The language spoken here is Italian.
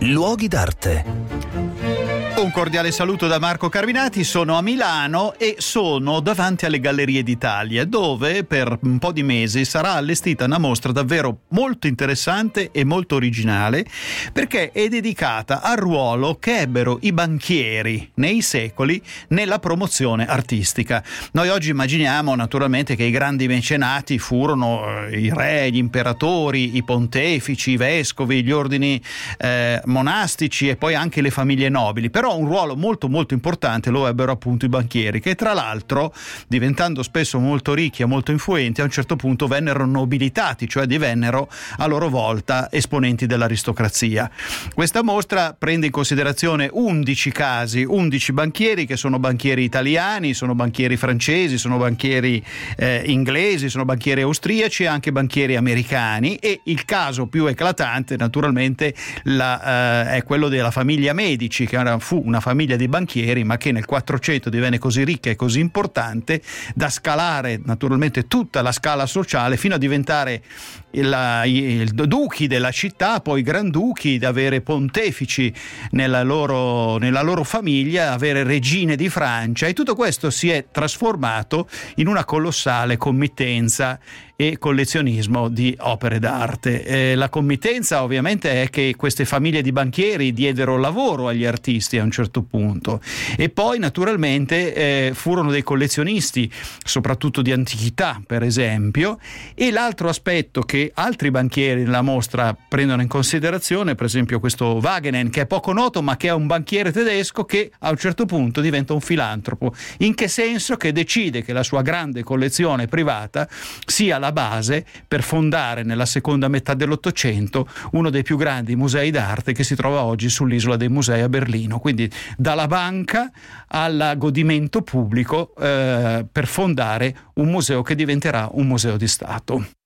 Luoghi d'arte. Un cordiale saluto da Marco Carminati, sono a Milano e sono davanti alle Gallerie d'Italia dove per un po' di mesi sarà allestita una mostra davvero molto interessante e molto originale perché è dedicata al ruolo che ebbero i banchieri nei secoli nella promozione artistica. Noi oggi immaginiamo naturalmente che i grandi mecenati furono eh, i re, gli imperatori, i pontefici, i vescovi, gli ordini eh, monastici e poi anche le famiglie nobili, però un ruolo molto molto importante lo ebbero appunto i banchieri che tra l'altro diventando spesso molto ricchi e molto influenti a un certo punto vennero nobilitati, cioè divennero a loro volta esponenti dell'aristocrazia. Questa mostra prende in considerazione 11 casi, 11 banchieri che sono banchieri italiani, sono banchieri francesi, sono banchieri eh, inglesi, sono banchieri austriaci e anche banchieri americani e il caso più eclatante naturalmente la, eh, è quello della famiglia Medici che era, una famiglia di banchieri, ma che nel 400 divenne così ricca e così importante da scalare naturalmente tutta la scala sociale fino a diventare il, il duchi della città, poi granduchi, da avere pontefici nella loro, nella loro famiglia, avere regine di Francia e tutto questo si è trasformato in una colossale committenza e collezionismo di opere d'arte. Eh, la committenza ovviamente è che queste famiglie di banchieri diedero lavoro agli artisti a un certo punto e poi naturalmente eh, furono dei collezionisti, soprattutto di antichità per esempio, e l'altro aspetto altri banchieri nella mostra prendono in considerazione, per esempio questo Wagenen che è poco noto ma che è un banchiere tedesco che a un certo punto diventa un filantropo. In che senso? Che decide che la sua grande collezione privata sia la base per fondare nella seconda metà dell'Ottocento uno dei più grandi musei d'arte che si trova oggi sull'isola dei musei a Berlino. Quindi dalla banca al godimento pubblico eh, per fondare un museo che diventerà un museo di Stato.